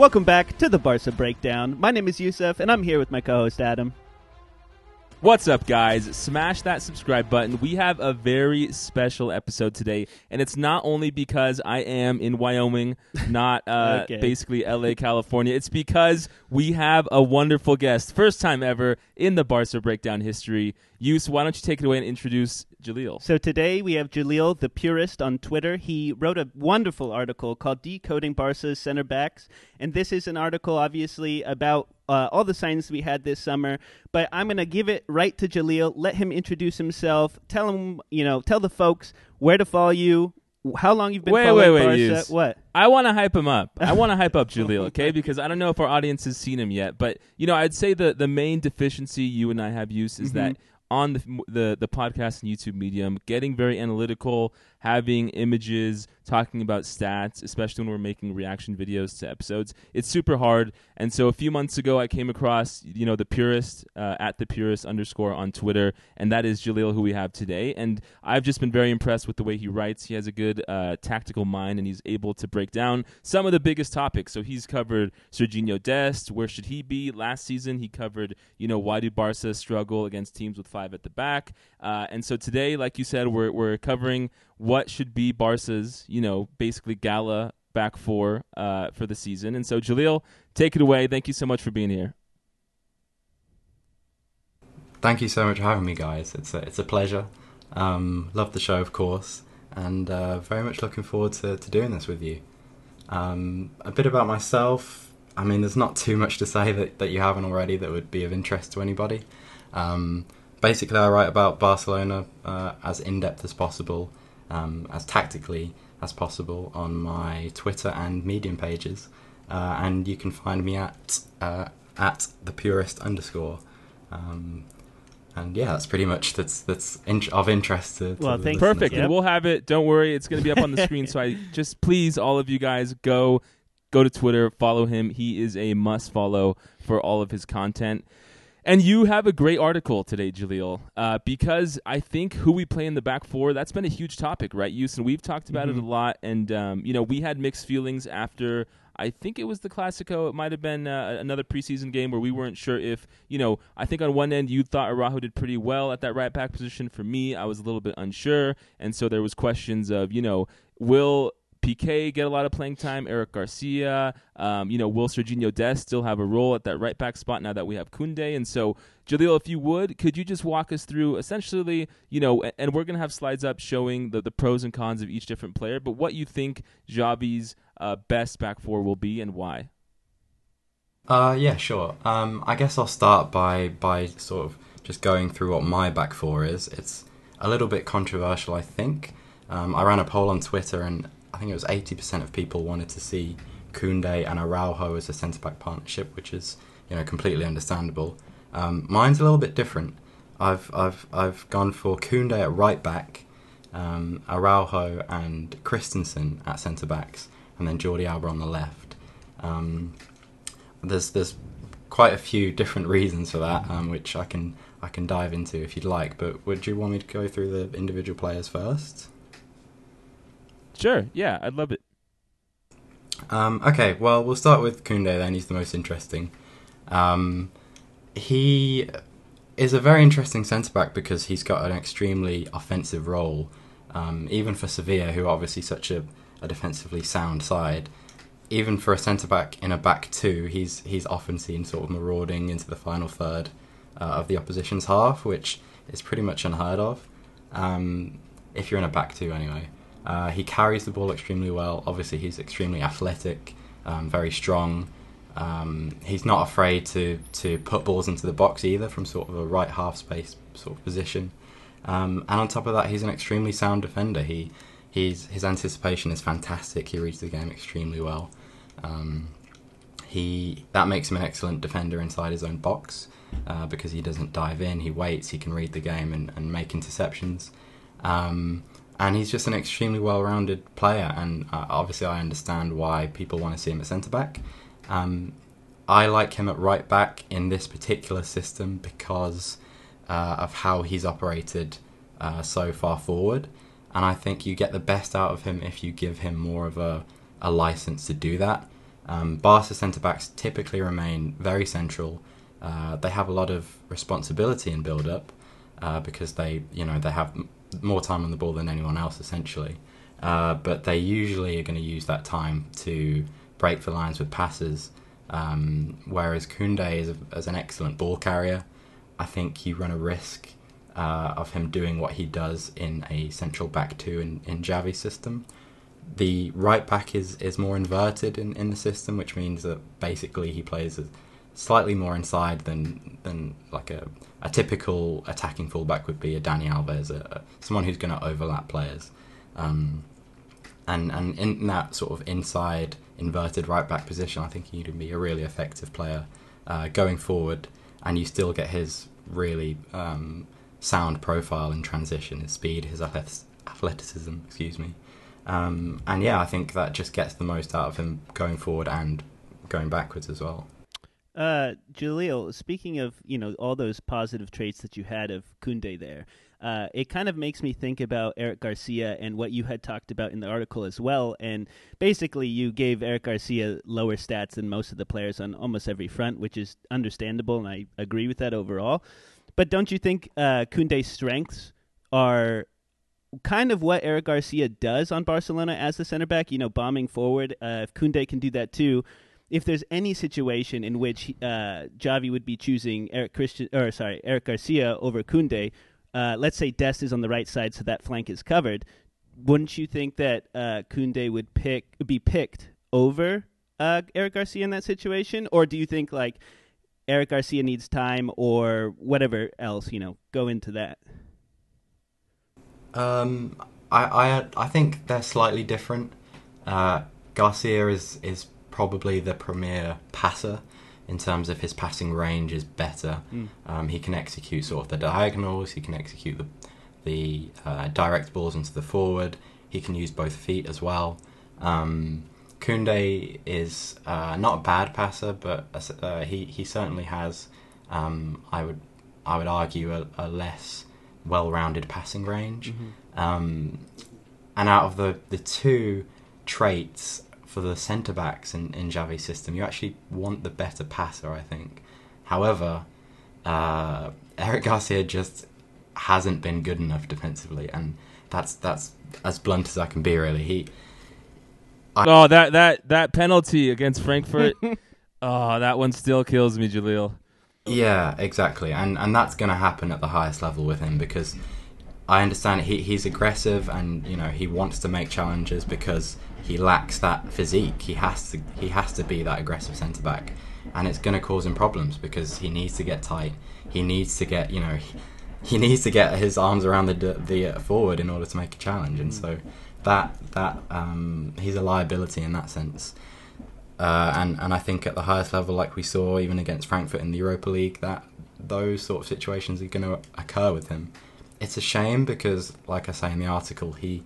Welcome back to the Barca Breakdown. My name is Yusuf, and I'm here with my co-host Adam. What's up, guys? Smash that subscribe button. We have a very special episode today, and it's not only because I am in Wyoming, not uh, Okay. basically LA, California. It's because we have a wonderful guest, first time ever in the Barca Breakdown history. Yus, why don't you take it away and introduce Jaleel? So today we have Jaleel, the purist, on Twitter. He wrote a wonderful article called "Decoding Barca's Center Backs," and this is an article, obviously, about uh, all the signings we had this summer. But I'm going to give it right to Jaleel. Let him introduce himself. Tell him, you know, tell the folks where to follow you, how long you've been Wait, following wait, wait, Barca. What? I want to hype him up. I want to hype up Jaleel, okay? Because I don't know if our audience has seen him yet, but you know, I'd say the the main deficiency you and I have used is that on the, the the podcast and YouTube medium, getting very analytical, having images, talking about stats, especially when we're making reaction videos to episodes, it's super hard. And so a few months ago, I came across you know the purist uh, at the purist underscore on Twitter, and that is Jaleel who we have today. And I've just been very impressed with the way he writes. He has a good uh, tactical mind, and he's able to break down some of the biggest topics. So he's covered Serginho Dest, where should he be? Last season, he covered you know why do Barca struggle against teams with five at the back. Uh, and so today, like you said, we're we're covering what should be Barca's you know basically gala back four uh, for the season. And so Jaleel, take it away. Thank you so much for being here. Thank you so much for having me, guys. It's a, it's a pleasure. Um, love the show, of course, and uh, very much looking forward to, to doing this with you. Um, a bit about myself. I mean, there's not too much to say that, that you haven't already that would be of interest to anybody. Um, basically, I write about Barcelona uh, as in depth as possible, um, as tactically as possible on my Twitter and Medium pages, uh, and you can find me at uh, at the purist underscore. Um, and yeah, that's pretty much that's that's in- of interest to. to Well, the thank- Perfect. Yep. And we'll have it. Don't worry. It's going to be up on the screen. so I just please all of you guys go go to Twitter, follow him. He is a must follow for all of his content. And you have a great article today, Jaleel, uh, because I think who we play in the back four, that's been a huge topic, right, Houston? We've talked about it a lot. And, um, you know, we had mixed feelings after, I think it was the Classico. It might have been uh, another preseason game where we weren't sure if, you know, I think on one end you thought Araujo did pretty well at that right back position. For me, I was a little bit unsure. And so there was questions of, you know, will Piqué get a lot of playing time. Eric Garcia, um, you know, will Serginho Dest still have a role at that right back spot now that we have Koundé? And so, Jaleel, if you would, could you just walk us through essentially, you know, and, and we're going to have slides up showing the, the pros and cons of each different player, but what you think Xavi's uh, best back four will be and why? Uh, yeah, sure. Um, I guess I'll start by by sort of just going through what my back four is. It's a little bit controversial, I think. Um, I ran a poll on Twitter, and I think it was eighty percent of people wanted to see Koundé and Araujo as a centre back partnership, which is you know completely understandable. Um, mine's a little bit different. I've I've I've gone for Koundé at right back, um, Araujo and Christensen at centre backs, and then Jordi Alba on the left. Um, there's there's quite a few different reasons for that, um, which I can I can dive into if you'd like. But would you want me to go through the individual players first? Sure. Yeah, I'd love it. Um, okay, well we'll start with Koundé then. He's the most interesting. Um, he is a very interesting centre back because he's got an extremely offensive role, um, even for Sevilla, who are obviously such a, a defensively sound side. Even for a centre back in a back two, he's he's often seen sort of marauding into the final third uh, of the opposition's half, which is pretty much unheard of. Um, if you're in a back two, anyway. Uh, he carries the ball extremely well. Obviously, he's extremely athletic, um, very strong. Um, he's not afraid to to put balls into the box either from sort of a right half space sort of position. Um, and on top of that, he's an extremely sound defender. He he's his anticipation is fantastic. He reads the game extremely well. Um, he that makes him an excellent defender inside his own box uh, because he doesn't dive in. He waits. He can read the game and, and make interceptions. Um, and he's just an extremely well-rounded player. And uh, obviously, I understand why people want to see him at centre back. Um, I like him at right back in this particular system because uh, of how he's operated uh, so far forward. And I think you get the best out of him if you give him more of a, a license to do that. Um, Barca centre backs typically remain very central. Uh, they have a lot of responsibility in build up uh, because they, you know, they have more time on the ball than anyone else essentially. Uh, but they usually are going to use that time to break the lines with passes. Um, whereas Koundé is a, as an excellent ball carrier. I think you run a risk uh, of him doing what he does in a central back two in, in Xavi's system. The right back is, is more inverted in, in the system, which means that basically he plays slightly more inside than than like a, a typical attacking fullback would be a Dani Alves, a, someone who's going to overlap players. Um, and and in that sort of inside inverted right back position, I think he'd be a really effective player uh, going forward, and you still get his really um, sound profile in transition, his speed, his athleticism, excuse me. Um, and yeah, I think that just gets the most out of him going forward and going backwards as well. Uh, Jaleel, speaking of you know all those positive traits that you had of Koundé there, uh, it kind of makes me think about Eric Garcia and what you had talked about in the article as well. And basically, you gave Eric Garcia lower stats than most of the players on almost every front, which is understandable, and I agree with that overall. But don't you think uh, Koundé's strengths are kind of what Eric Garcia does on Barcelona as the center back? You know, bombing forward. Uh, if Koundé can do that too, if there's any situation in which uh, Xavi would be choosing Eric Christian or sorry Eric Garcia over Koundé, uh, let's say Dest is on the right side, so that flank is covered. Wouldn't you think that uh, Koundé would pick be picked over uh, Eric Garcia in that situation, or do you think like Eric Garcia needs time or whatever else? You know, go into that. Um, I I I think they're slightly different. Uh, Garcia is is probably the premier passer in terms of his passing range is better. Mm. Um, he can execute sort of the diagonals. He can execute the the uh, direct balls into the forward. He can use both feet as well. Um, Koundé is uh, not a bad passer, but uh, he he certainly has. Um, I would I would argue a, a less well-rounded passing range. Mm-hmm. Um, and out of the the two traits, for the centre backs in, in Xavi's system, you actually want the better passer, I think. However, uh, Eric Garcia just hasn't been good enough defensively, and that's that's as blunt as I can be. Really, he. I, oh, that that that penalty against Frankfurt. oh, that one still kills me, Jaleel. Yeah, exactly, and and that's going to happen at the highest level with him because I understand he he's aggressive and you know he wants to make challenges because he lacks that physique. He has to he has to be that aggressive centre back, and it's going to cause him problems because he needs to get tight. He needs to get you know he, needs to get his arms around the the uh, forward in order to make a challenge, and so that that um, he's a liability in that sense. Uh, and and I think at the highest level, like we saw even against Frankfurt in the Europa League, that those sort of situations are going to occur with him. It's a shame because, like I say in the article, he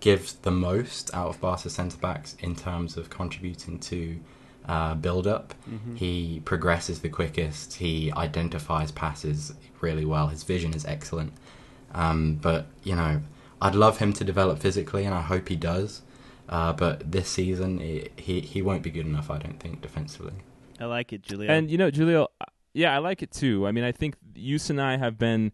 gives the most out of Barca centre backs in terms of contributing to uh, build up. Mm-hmm. He progresses the quickest. He identifies passes really well. His vision is excellent. Um, but you know, I'd love him to develop physically, and I hope he does. Uh, but this season, it, he he won't be good enough. I don't think defensively. I like it, Julio. And you know, Julio, yeah, I like it too. I mean, I think Yus and I have been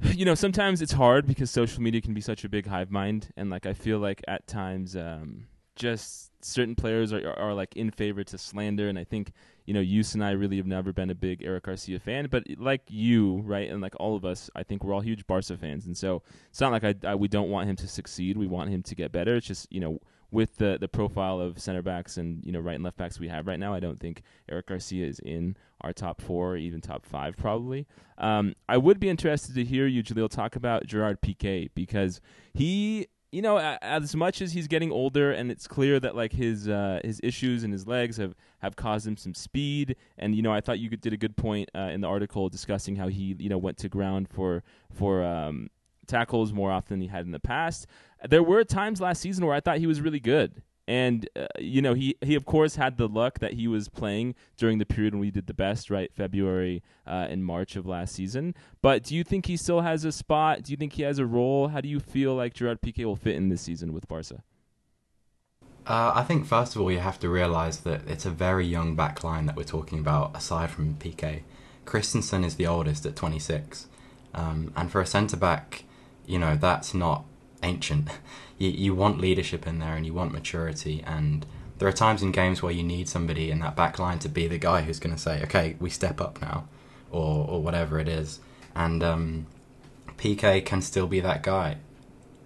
you know, sometimes it's hard because social media can be such a big hive mind, and like I feel like at times, um, just certain players are, are, are like in favor to slander, and I think you know, Yus and I really have never been a big Eric Garcia fan, but like you, right, and like all of us, I think we're all huge Barca fans, and so it's not like I, I we don't want him to succeed. We want him to get better. It's just you know with the the profile of center backs and you know right and left backs we have right now, I don't think Eric Garcia is in our top four or even top five probably. Um, I would be interested to hear you, Jaleel, talk about Gerard Piqué because he. You know, as much as he's getting older, and it's clear that like his uh, his issues and his legs have, have caused him some speed. And you know, I thought you did a good point uh, in the article discussing how he you know went to ground for for um, tackles more often than he had in the past there were times last season where I thought he was really good. And uh, you know he he of course had the luck that he was playing during the period when we did the best, right? February uh, and March of last season. But do you think he still has a spot? Do you think he has a role? How do you feel like Gerard Piqué will fit in this season with Barca? Uh, I think first of all you have to realise that it's a very young back line that we're talking about. Aside from Piqué, Christensen is the oldest at 26, um, and for a centre back, you know that's not ancient. you, you want leadership in there and you want maturity, and there are times in games where you need somebody in that back line to be the guy who's going to say, "Okay, we step up now," or or whatever it is, and um, Piqué can still be that guy.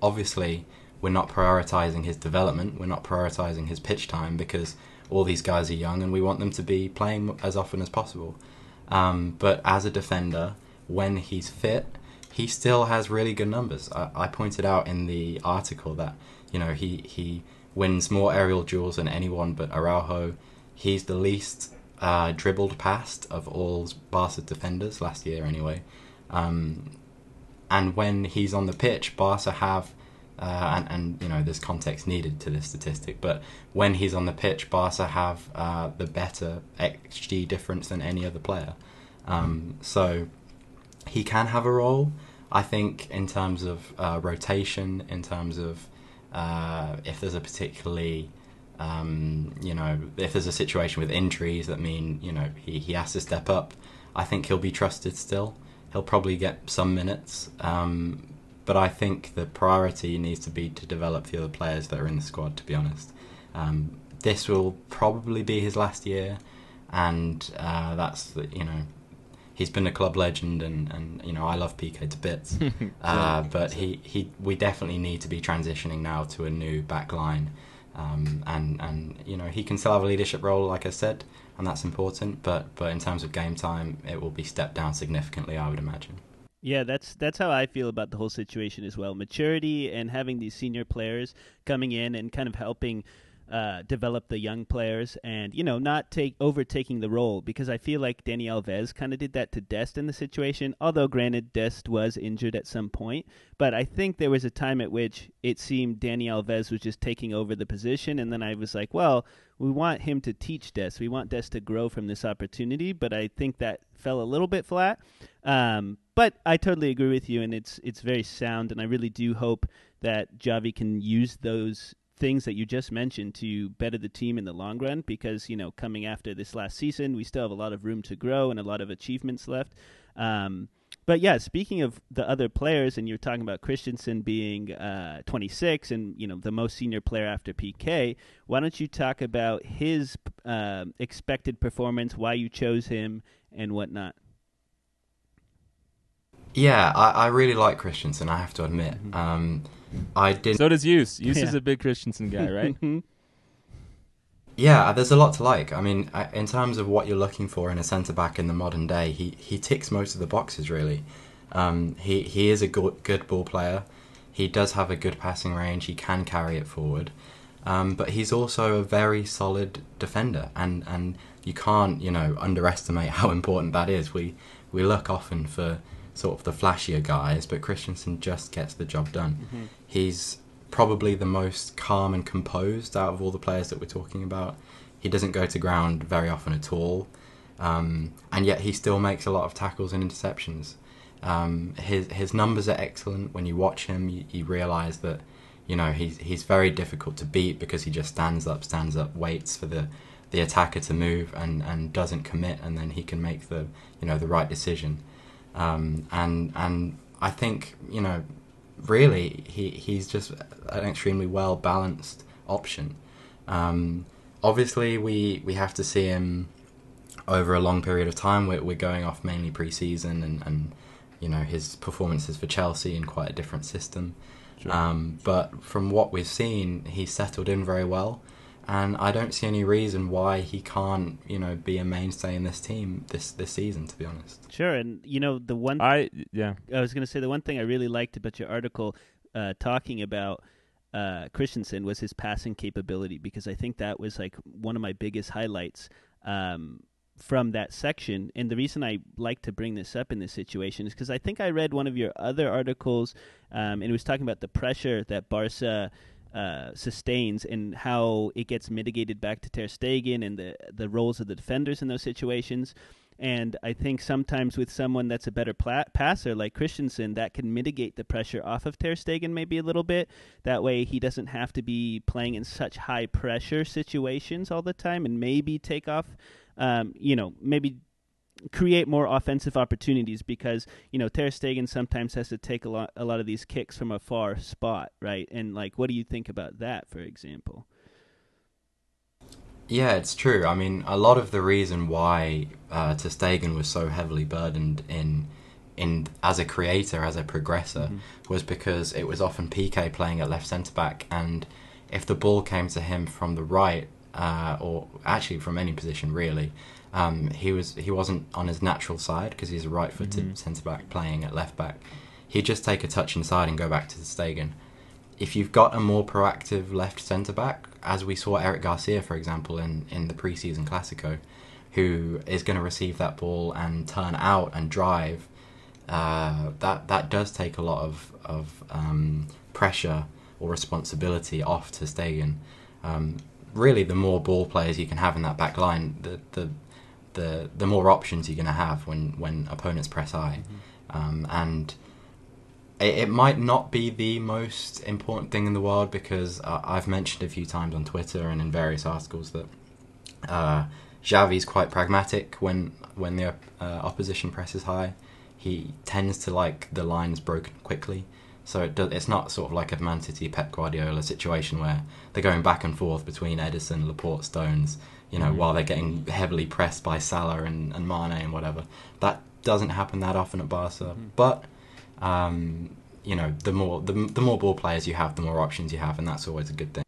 Obviously we're not prioritizing his development, we're not prioritizing his pitch time because all these guys are young and we want them to be playing as often as possible. Um, but as a defender, when he's fit, he still has really good numbers. I, I, pointed out in the article that you know he he wins more aerial duels than anyone but Araujo. He's the least uh, dribbled past of all Barca defenders last year, anyway. Um, and when he's on the pitch, Barca have uh, and, and you know there's context needed to this statistic, but when he's on the pitch, Barca have uh, the better xG difference than any other player. Um, so he can have a role, I think, in terms of uh, rotation, in terms of uh, if there's a particularly um, you know if there's a situation with injuries that mean you know he, he has to step up. I think he'll be trusted still. He'll probably get some minutes, um, but I think the priority needs to be to develop the other players that are in the squad. To be honest, um, this will probably be his last year, and uh, that's you know he's been a club legend, and, and you know I love Piqué to bits, uh, but he, he we definitely need to be transitioning now to a new back line, um, and and you know he can still have a leadership role, like I said, and that's important. But but in terms of game time, it will be stepped down significantly, I would imagine. Yeah, that's that's how I feel about the whole situation as well. Maturity and having these senior players coming in and kind of helping uh, develop the young players and you know not take overtaking the role because I feel like Dani Alves kind of did that to Dest in the situation. Although granted, Dest was injured at some point, but I think there was a time at which it seemed Dani Alves was just taking over the position, and then I was like, well, we want him to teach Dest. We want Dest to grow from this opportunity, but I think that fell a little bit flat. Um, but I totally agree with you, and it's it's very sound, and I really do hope that Xavi can use those things that you just mentioned to better the team in the long run because you know coming after this last season we still have a lot of room to grow and a lot of achievements left um, but yeah speaking of the other players and you're talking about christensen being uh, 26 and you know the most senior player after Piqué why don't you talk about his uh, expected performance why you chose him and whatnot yeah, I, I really like Christensen. I have to admit. Mm-hmm. Um, I did. So does Yus. Yus yeah. is a big Christensen guy, right? Mm-hmm. yeah, there's a lot to like. I mean, in terms of what you're looking for in a centre back in the modern day, he he ticks most of the boxes really. Um, he he is a good good ball player. He does have a good passing range. He can carry it forward. Um, but he's also a very solid defender, and, and you can't you know underestimate how important that is. We we look often for sort of the flashier guys, but Christensen just gets the job done. Mm-hmm. He's probably the most calm and composed out of all the players that we're talking about. He doesn't go to ground very often at all, um, and yet he still makes a lot of tackles and interceptions. Um, his his numbers are excellent. When you watch him, you, you realise that you know he's he's very difficult to beat because he just stands up, stands up, waits for the the attacker to move and, and doesn't commit, and then he can make the you know the right decision. Um, and and I think you know, really, he he's just an extremely well balanced option. Um, obviously, we we have to see him over a long period of time. We're, we're going off mainly pre-season and, and you know his performances for Chelsea in quite a different system. Sure. Um, but from what we've seen, he's settled in very well and I don't see any reason why he can't, you know, be a mainstay in this team this this season. To be honest. Sure, and you know the one I yeah I was going to say the one thing I really liked about your article uh, talking about uh, Christensen was his passing capability because I think that was like one of my biggest highlights. Um, from that section. And the reason I like to bring this up in this situation is because I think I read one of your other articles, um, and it was talking about the pressure that Barca uh, sustains and how it gets mitigated back to Ter Stegen and the the roles of the defenders in those situations. And I think sometimes with someone that's a better pla- passer like Christensen, that can mitigate the pressure off of Ter Stegen maybe a little bit. That way he doesn't have to be playing in such high pressure situations all the time and maybe take off, um, you know, maybe create more offensive opportunities because you know Ter Stegen sometimes has to take a lot a lot of these kicks from a far spot, right? And like, what do you think about that, for example? Yeah, it's true. I mean, a lot of the reason why uh, Ter Stegen was so heavily burdened in in as a creator, as a progressor, mm-hmm. was because it was often Piqué playing at left centre back, and if the ball came to him from the right, uh, or actually from any position really, um, he was he wasn't on his natural side because he's a right-footed mm-hmm. centre back playing at left back. He'd just take a touch inside and go back to Ter Stegen. If you've got a more proactive left centre back, as we saw Eric Garcia, for example, in, in the preseason Classico, who is going to receive that ball and turn out and drive, uh, that that does take a lot of of um, pressure or responsibility off Ter Stegen. Um, really, the more ball players you can have in that back line, the the the, the more options you're going to have when, when opponents press high. Mm-hmm. Um, and it, it, might not be the most important thing in the world because uh, I've mentioned a few times on Twitter and in various articles that uh, Xavi's quite pragmatic when when the uh, opposition presses high. He tends to like the lines broken quickly. So it do, it's not sort of like a Man City Pep Guardiola situation where they're going back and forth between Ederson, Laporte, Stones, you know, mm-hmm. while they're getting heavily pressed by Salah and, and Mane and whatever. That doesn't happen that often at Barca. Mm-hmm. But um, you know, the more the, the more ball players you have, the more options you have, and that's always a good thing.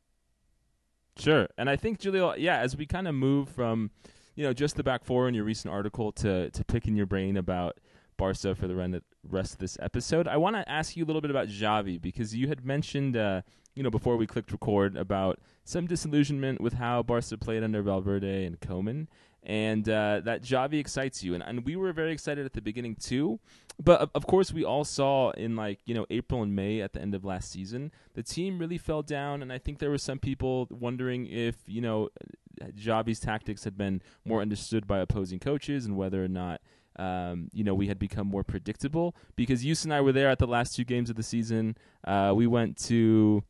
Sure, and I think Julio, yeah, as we kind of move from, you know, just the back four in your recent article to to picking your brain about Barca for the rest of this episode, I want to ask you a little bit about Xavi because you had mentioned. Uh, you know, before we clicked record about some disillusionment with how Barca played under Valverde and Koeman, and uh, that Xavi excites you, and and we were very excited at the beginning too, but of course we all saw in like you know April and May at the end of last season the team really fell down, and I think there were some people wondering if you know Xavi's tactics had been more understood by opposing coaches and whether or not. Um, you know, we had become more predictable because Yus and I were there at the last two games of the season. Uh, we went to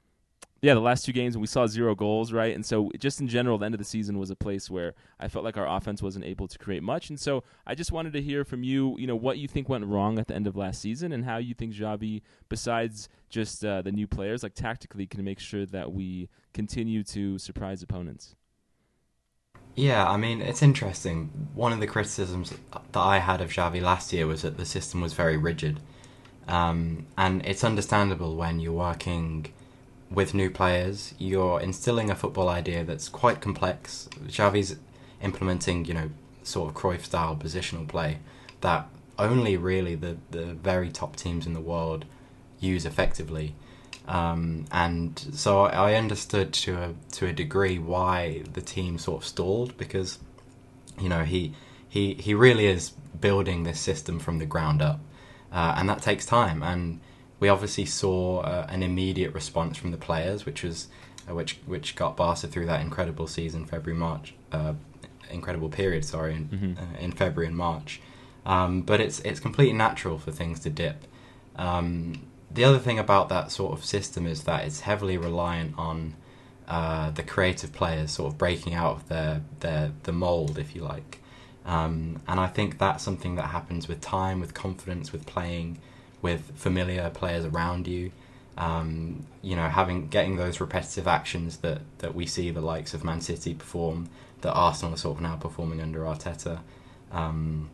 yeah, the last two games and we saw zero goals, right? And so just in general, the end of the season was a place where I felt like our offense wasn't able to create much. And so I just wanted to hear from you, you know, what you think went wrong at the end of last season and how you think Xavi, besides just uh, the new players, like tactically, can make sure that we continue to surprise opponents. Yeah, I mean, it's interesting. One of the criticisms that I had of Xavi last year was that the system was very rigid. Um, and it's understandable when you're working with new players, you're instilling a football idea that's quite complex. Xavi's implementing, you know, sort of Cruyff style positional play that only really the, the very top teams in the world use effectively. Um, and so I understood to a, to a degree why the team sort of stalled because, you know, he he he really is building this system from the ground up, uh, and that takes time. And we obviously saw uh, an immediate response from the players, which was uh, which which got Barca through that incredible season, February March, uh, incredible period. Sorry, in, mm-hmm. Uh, in February and March. Um, but it's it's completely natural for things to dip. Um, the other thing about that sort of system is that it's heavily reliant on uh, the creative players sort of breaking out of their their the mold, if you like. Um, and I think that's something that happens with time, with confidence, with playing with familiar players around you. Um, you know, having getting those repetitive actions that, that we see the likes of Man City perform, that Arsenal are sort of now performing under Arteta, um,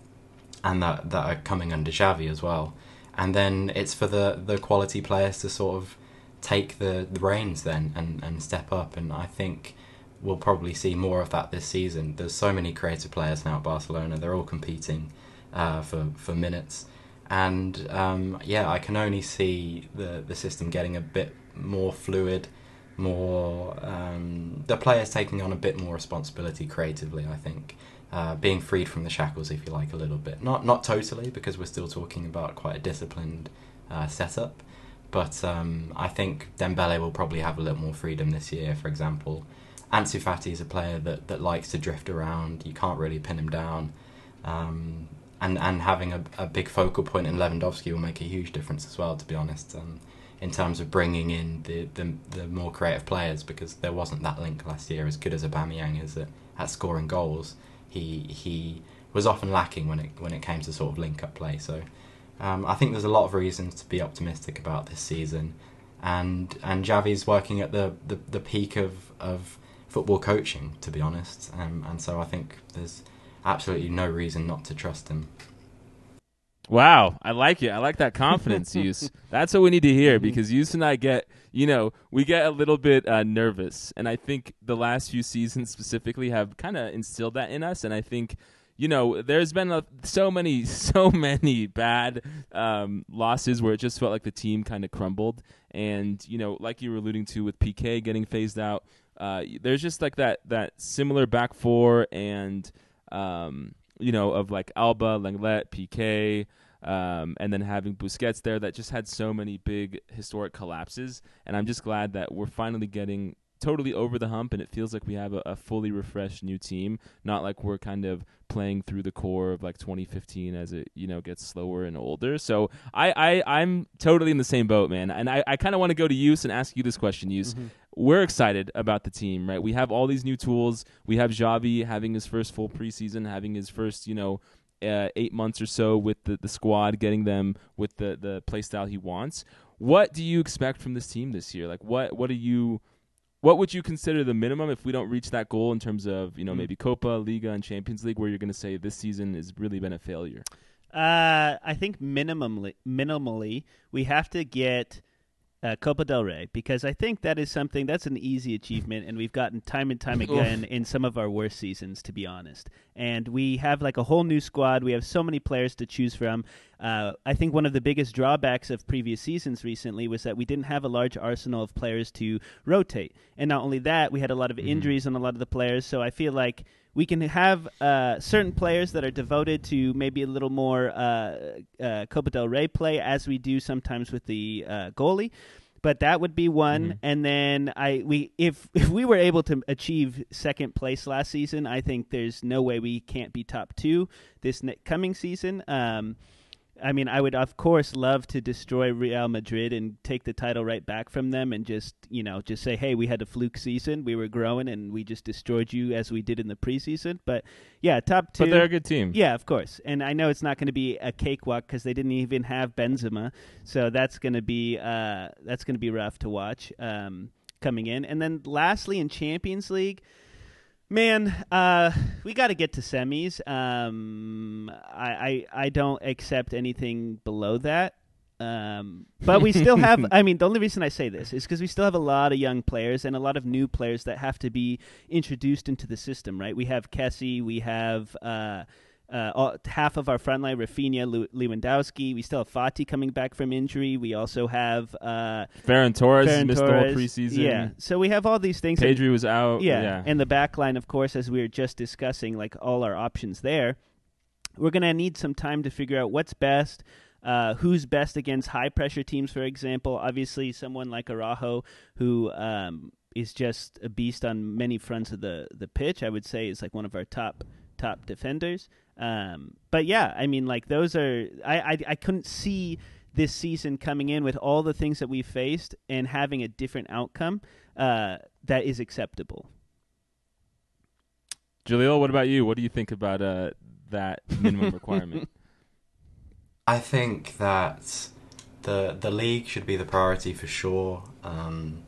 and that that are coming under Xavi as well. And then it's for the, the quality players to sort of take the, the reins then and, and step up. And I think we'll probably see more of that this season. There's so many creative players now at Barcelona. They're all competing uh, for for minutes and um, yeah, I can only see the the system getting a bit more fluid, more um, the players taking on a bit more responsibility creatively. I think uh, being freed from the shackles, if you like, a little bit. Not not totally, because we're still talking about quite a disciplined uh, setup. But um, I think Dembele will probably have a little more freedom this year. For example, Ansu Fati is a player that, that likes to drift around. You can't really pin him down. Um, and, and having a, a big focal point in Lewandowski will make a huge difference as well, to be honest, um, in terms of bringing in the, the, the more creative players because there wasn't that link last year. As good as Aubameyang is at, at scoring goals, he he was often lacking when it when it came to sort of link up play. So um, I think there's a lot of reasons to be optimistic about this season, and and Xavi's working at the, the, the peak of, of football coaching, to be honest, um, and so I think there's absolutely no reason not to trust him. Wow, I like it. I like that confidence, Yus. That's what we need to hear Mm-hmm. because Yus and I get, you know, we get a little bit uh, nervous, and I think the last few seasons specifically have kind of instilled that in us. And I think, you know, there's been a, so many, so many bad um, losses where it just felt like the team kind of crumbled. And you know, like you were alluding to with Piqué getting phased out, uh, there's just like that that similar back four and. Um, you know, of like Alba, Lenglet, Piqué, um, and then having Busquets there that just had so many big historic collapses. And I'm just glad that we're finally getting totally over the hump and it feels like we have a, a fully refreshed new team, not like we're kind of playing through the core of like 2015 as it, you know, gets slower and older. So I, I, I'm totally in the same boat, man. And I, I kind of want to go to Yus and ask you this question, Yus we're excited about the team, right? We have all these new tools. We have Xavi having his first full preseason, having his first, you know, uh, eight months or so with the, the squad, getting them with the the play style he wants. What do you expect from this team this year? Like, what what do you what would you consider the minimum if we don't reach that goal in terms of you know Mm. maybe Copa, Liga, and Champions League, where you're going to say this season has really been a failure? Uh, I think minimally, minimally, we have to get uh, Copa del Rey because I think that is something that's an easy achievement, and we've gotten time and time again in some of our worst seasons, to be honest. And we have like a whole new squad. We have so many players to choose from. Uh, I think one of the biggest drawbacks of previous seasons recently was that we didn't have a large arsenal of players to rotate, and not only that, we had a lot of injuries on a lot of the players. So I feel like we can have uh, certain players that are devoted to maybe a little more uh, uh, Copa del Rey play, as we do sometimes with the uh, goalie. But that would be one, Mhm. and then I we if if we were able to achieve second place last season, I think there's no way we can't be top two this ne- coming season. Um, I mean, I would of course love to destroy Real Madrid and take the title right back from them, and just you know just say, hey, we had a fluke season, we were growing, and we just destroyed you as we did in the preseason. But yeah, top two. But they're a good team. Yeah, of course. And I know it's not going to be a cakewalk because they didn't even have Benzema, so that's going to be uh, that's going to be rough to watch um, coming in. And then lastly, in Champions League, man, uh, we got to get to semis. Um, I, I I don't accept anything below that. Um, but we still have. I mean, the only reason I say this is because we still have a lot of young players and a lot of new players that have to be introduced into the system. Right? We have Kessie. We have. Uh, uh, all, half of our front line, Raphinha, Lew- Lewandowski. We still have Fati coming back from injury. We also have uh, Ferran Torres Ferran missed the whole preseason. Yeah, so we have all these things. that- Pedri was out. yeah. yeah. and the back line, of course, as we were just discussing, like all our options there. We're gonna need some time to figure out what's best. Uh, who's best against high pressure teams, for example? Obviously, someone like Araujo, who um, is just a beast on many fronts of the, the pitch, I would say is like one of our top top defenders. Um, but yeah, I mean, like those are I, I I couldn't see this season coming in with all the things that we faced and having a different outcome uh, that is acceptable. Jaleel, what about you? What do you think about uh, that minimum requirement? I think that the the league should be the priority for sure. Um,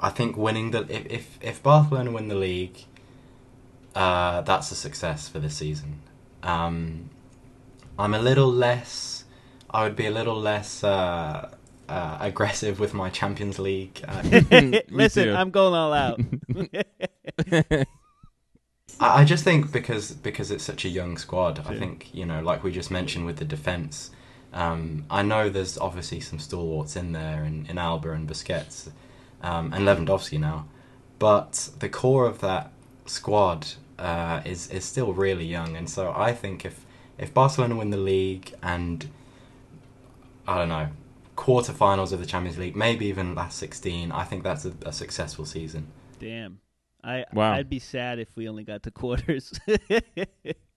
I think winning the if if, if Barcelona win the league, uh, that's a success for this season. Um, I'm a little less. I would be a little less uh, uh, aggressive with my Champions League. Uh, Listen, too. I'm going all out. I I just think because because it's such a young squad, I think you know, like we just mentioned with the defense. Um, I know there's obviously some stalwarts in there, in, in Alba and Busquets, um, and Lewandowski now, but the core of that squad uh, is is still really young, and so I think if if Barcelona win the league and I don't know quarterfinals of the Champions League, maybe even last sixteen, I think that's a, a successful season. Damn. I Wow. I'd be sad if we only got to quarters.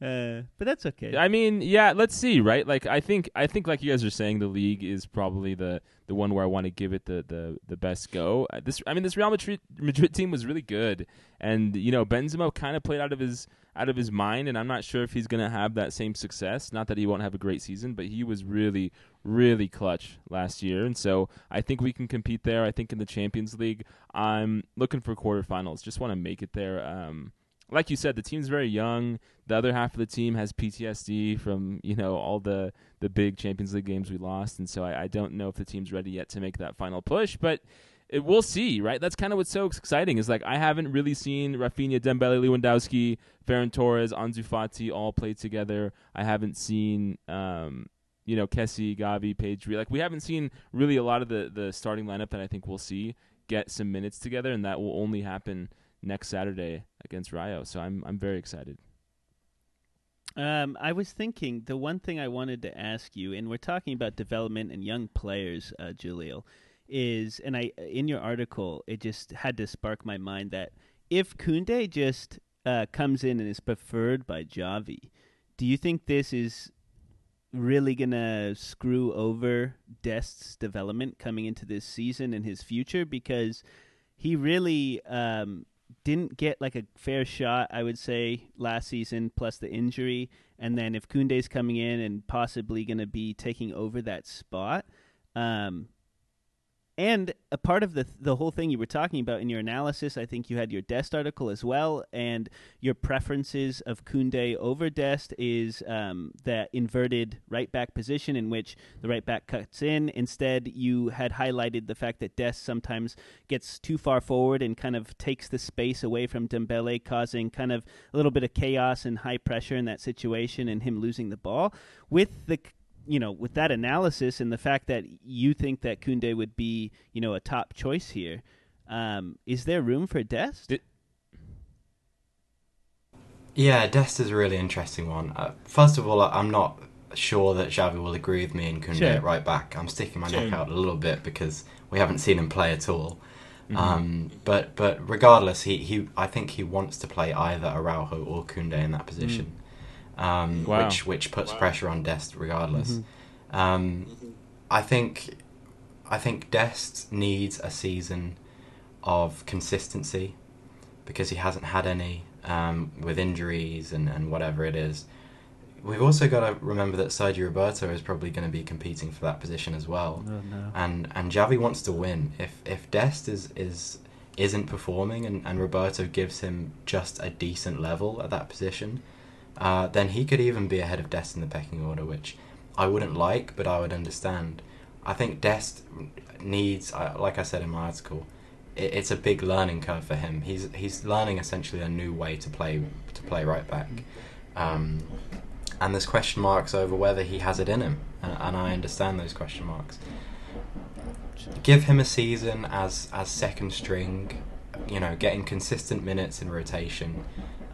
Uh, but that's okay. I mean, yeah, let's see, right? Like I think I think like you guys are saying the league is probably the the one where I want to give it the the the best go. Uh, this I mean this Real Madrid Madrid team was really good and you know Benzema kind of played out of his out of his mind and I'm not sure if he's going to have that same success. Not that he won't have a great season, but he was really really clutch last year and so I think we can compete there. I think in the Champions League, I'm looking for quarterfinals. Just want to make it there um like you said, the team's very young. The other half of the team has PTSD from you know all the the big Champions League games we lost, and so I, I don't know if the team's ready yet to make that final push. But it, we'll see, right? That's kind of what's so exciting is like I haven't really seen Raphinha, Dembele, Lewandowski, Ferran Torres, Ansu Fati all play together. I haven't seen. Um, you know, Kessie, Gavi, Pedri. Like we haven't seen really a lot of the the starting lineup that I think we'll see get some minutes together, and that will only happen next Saturday against Rayo. So I'm I'm very excited. Um, I was thinking the one thing I wanted to ask you, and we're talking about development and young players, uh, Julio, is, and I in your article, it just had to spark my mind that if Koundé just uh, comes in and is preferred by Xavi, do you think this is really gonna screw over Dest's development coming into this season and his future? Because he really um, didn't get like a fair shot, I would say, last season, plus the injury. And then if Koundé's coming in and possibly going to be taking over that spot, um, and a part of the the whole thing you were talking about in your analysis, I think you had your Dest article as well, and your preferences of Koundé over Dest is um, that inverted right back position in which the right back cuts in. Instead, you had highlighted the fact that Dest sometimes gets too far forward and kind of takes the space away from Dembele, causing kind of a little bit of chaos and high pressure in that situation, and him losing the ball. With the you know, with that analysis and the fact that you think that Koundé would be, you know, a top choice here, um, is there room for Dest? It- yeah, Dest is a really interesting one. Uh, first of all, I'm not sure that Xavi will agree with me and Koundé sure. right back. I'm sticking my sure. neck out a little bit because we haven't seen him play at all. Mm-hmm. Um, but but regardless, he, he I think he wants to play either Araujo or Koundé in that position. Mm um, wow. which which puts wow. pressure on Dest regardless. Mm-hmm. Um, I think I think Dest needs a season of consistency because he hasn't had any um, with injuries and, and whatever it is. We've also got to remember that Sergio Roberto is probably going to be competing for that position as well. Oh, no. And and Xavi wants to win. If if Dest is is isn't performing and, and Roberto gives him just a decent level at that position, uh, then he could even be ahead of Dest in the pecking order, which I wouldn't like, but I would understand. I think Dest needs, uh, like I said in my article, it, it's a big learning curve for him. He's he's learning essentially a new way to play to play right back, um, and there's question marks over whether he has it in him, and, and I understand those question marks. Give him a season as as second string, you know, getting consistent minutes in rotation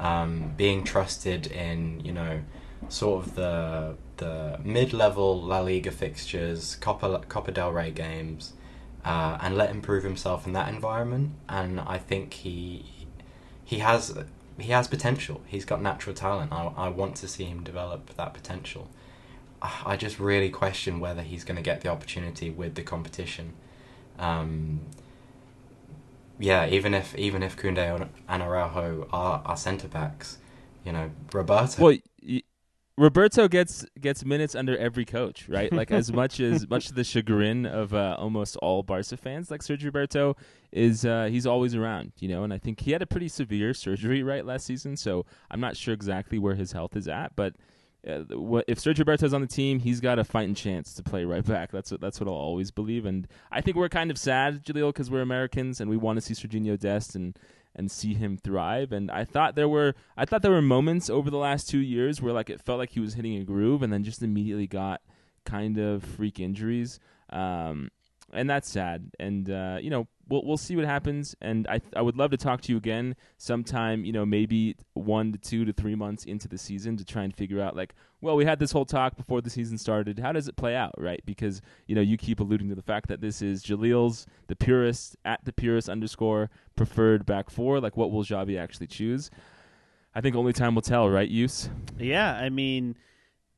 um, being trusted in you know sort of the the mid-level La Liga fixtures, Copa Copa del Rey games, uh, and let him prove himself in that environment. And I think he he has he has potential. He's got natural talent. I, I want to see him develop that potential. I just really question whether he's going to get the opportunity with the competition. Um, yeah, even if even if Koundé and Araujo are, are centre backs, you know, Roberto. Well, y- Roberto gets gets minutes under every coach, right? Like as much as much to the chagrin of uh, almost all Barca fans, like Sergio Roberto is uh, he's always around, you know. And I think he had a pretty severe surgery right last season, so I'm not sure exactly where his health is at, but if Sergio Roberto's on the team, he's got a fighting chance to play right back. That's what that's what I'll always believe. And I think we're kind of sad, Jaleel, because we're Americans and we want to see Serginho Dest and and see him thrive. And I thought there were I thought there were moments over the last two years where like it felt like he was hitting a groove and then just immediately got kind of freak injuries. Um, and that's sad. And uh, you know, we'll we'll see what happens. And I I would love to talk to you again sometime. You know, maybe one to two to three months into the season to try and figure out like, well, we had this whole talk before the season started. How does it play out, right? Because you know, you keep alluding to the fact that this is Jaleel's the purist at the purist underscore preferred back four. Like, what will Xavi actually choose? I think only time will tell, right? Yus. Yeah, I mean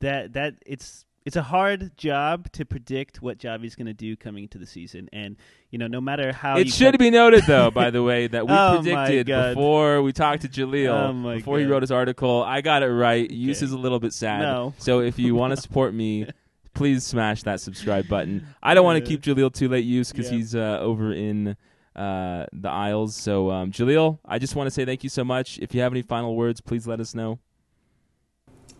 that that it's it's a hard job to predict what Xavi's going to do coming into the season, and you know, no matter how It should cut- be noted, though, by the way, that we Oh, predicted before we talked to Jaleel, Oh, before he wrote his article. I got it right. Yus is a little bit sad. No. So if you want to support me, please smash that subscribe button. I don't want to keep Jaleel too late, Yus, because Yeah. he's uh, over in uh, the aisles. So, um, Jaleel, I just want to say thank you so much. If you have any final words, please let us know.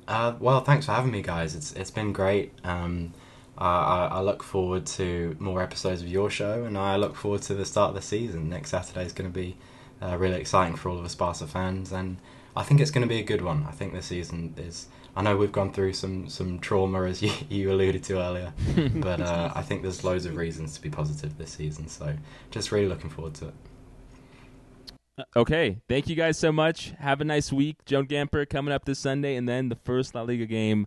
Uh, well, thanks for having me, guys. It's it's been great. Um, I, I, look forward to more episodes of your show, and I look forward to the start of the season. Next Saturday is going to be uh, really exciting for all of us Barca fans, and I think it's going to be a good one. I think this season is. I know we've gone through some some trauma, as you, you alluded to earlier, but uh, I think there's loads of reasons to be positive this season. So, just really looking forward to it. Okay, thank you guys so much. Have a nice week. Joan Gamper coming up this Sunday, and then the first La Liga game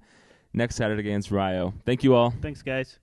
next Saturday against Rayo. Thank you all. Thanks, guys.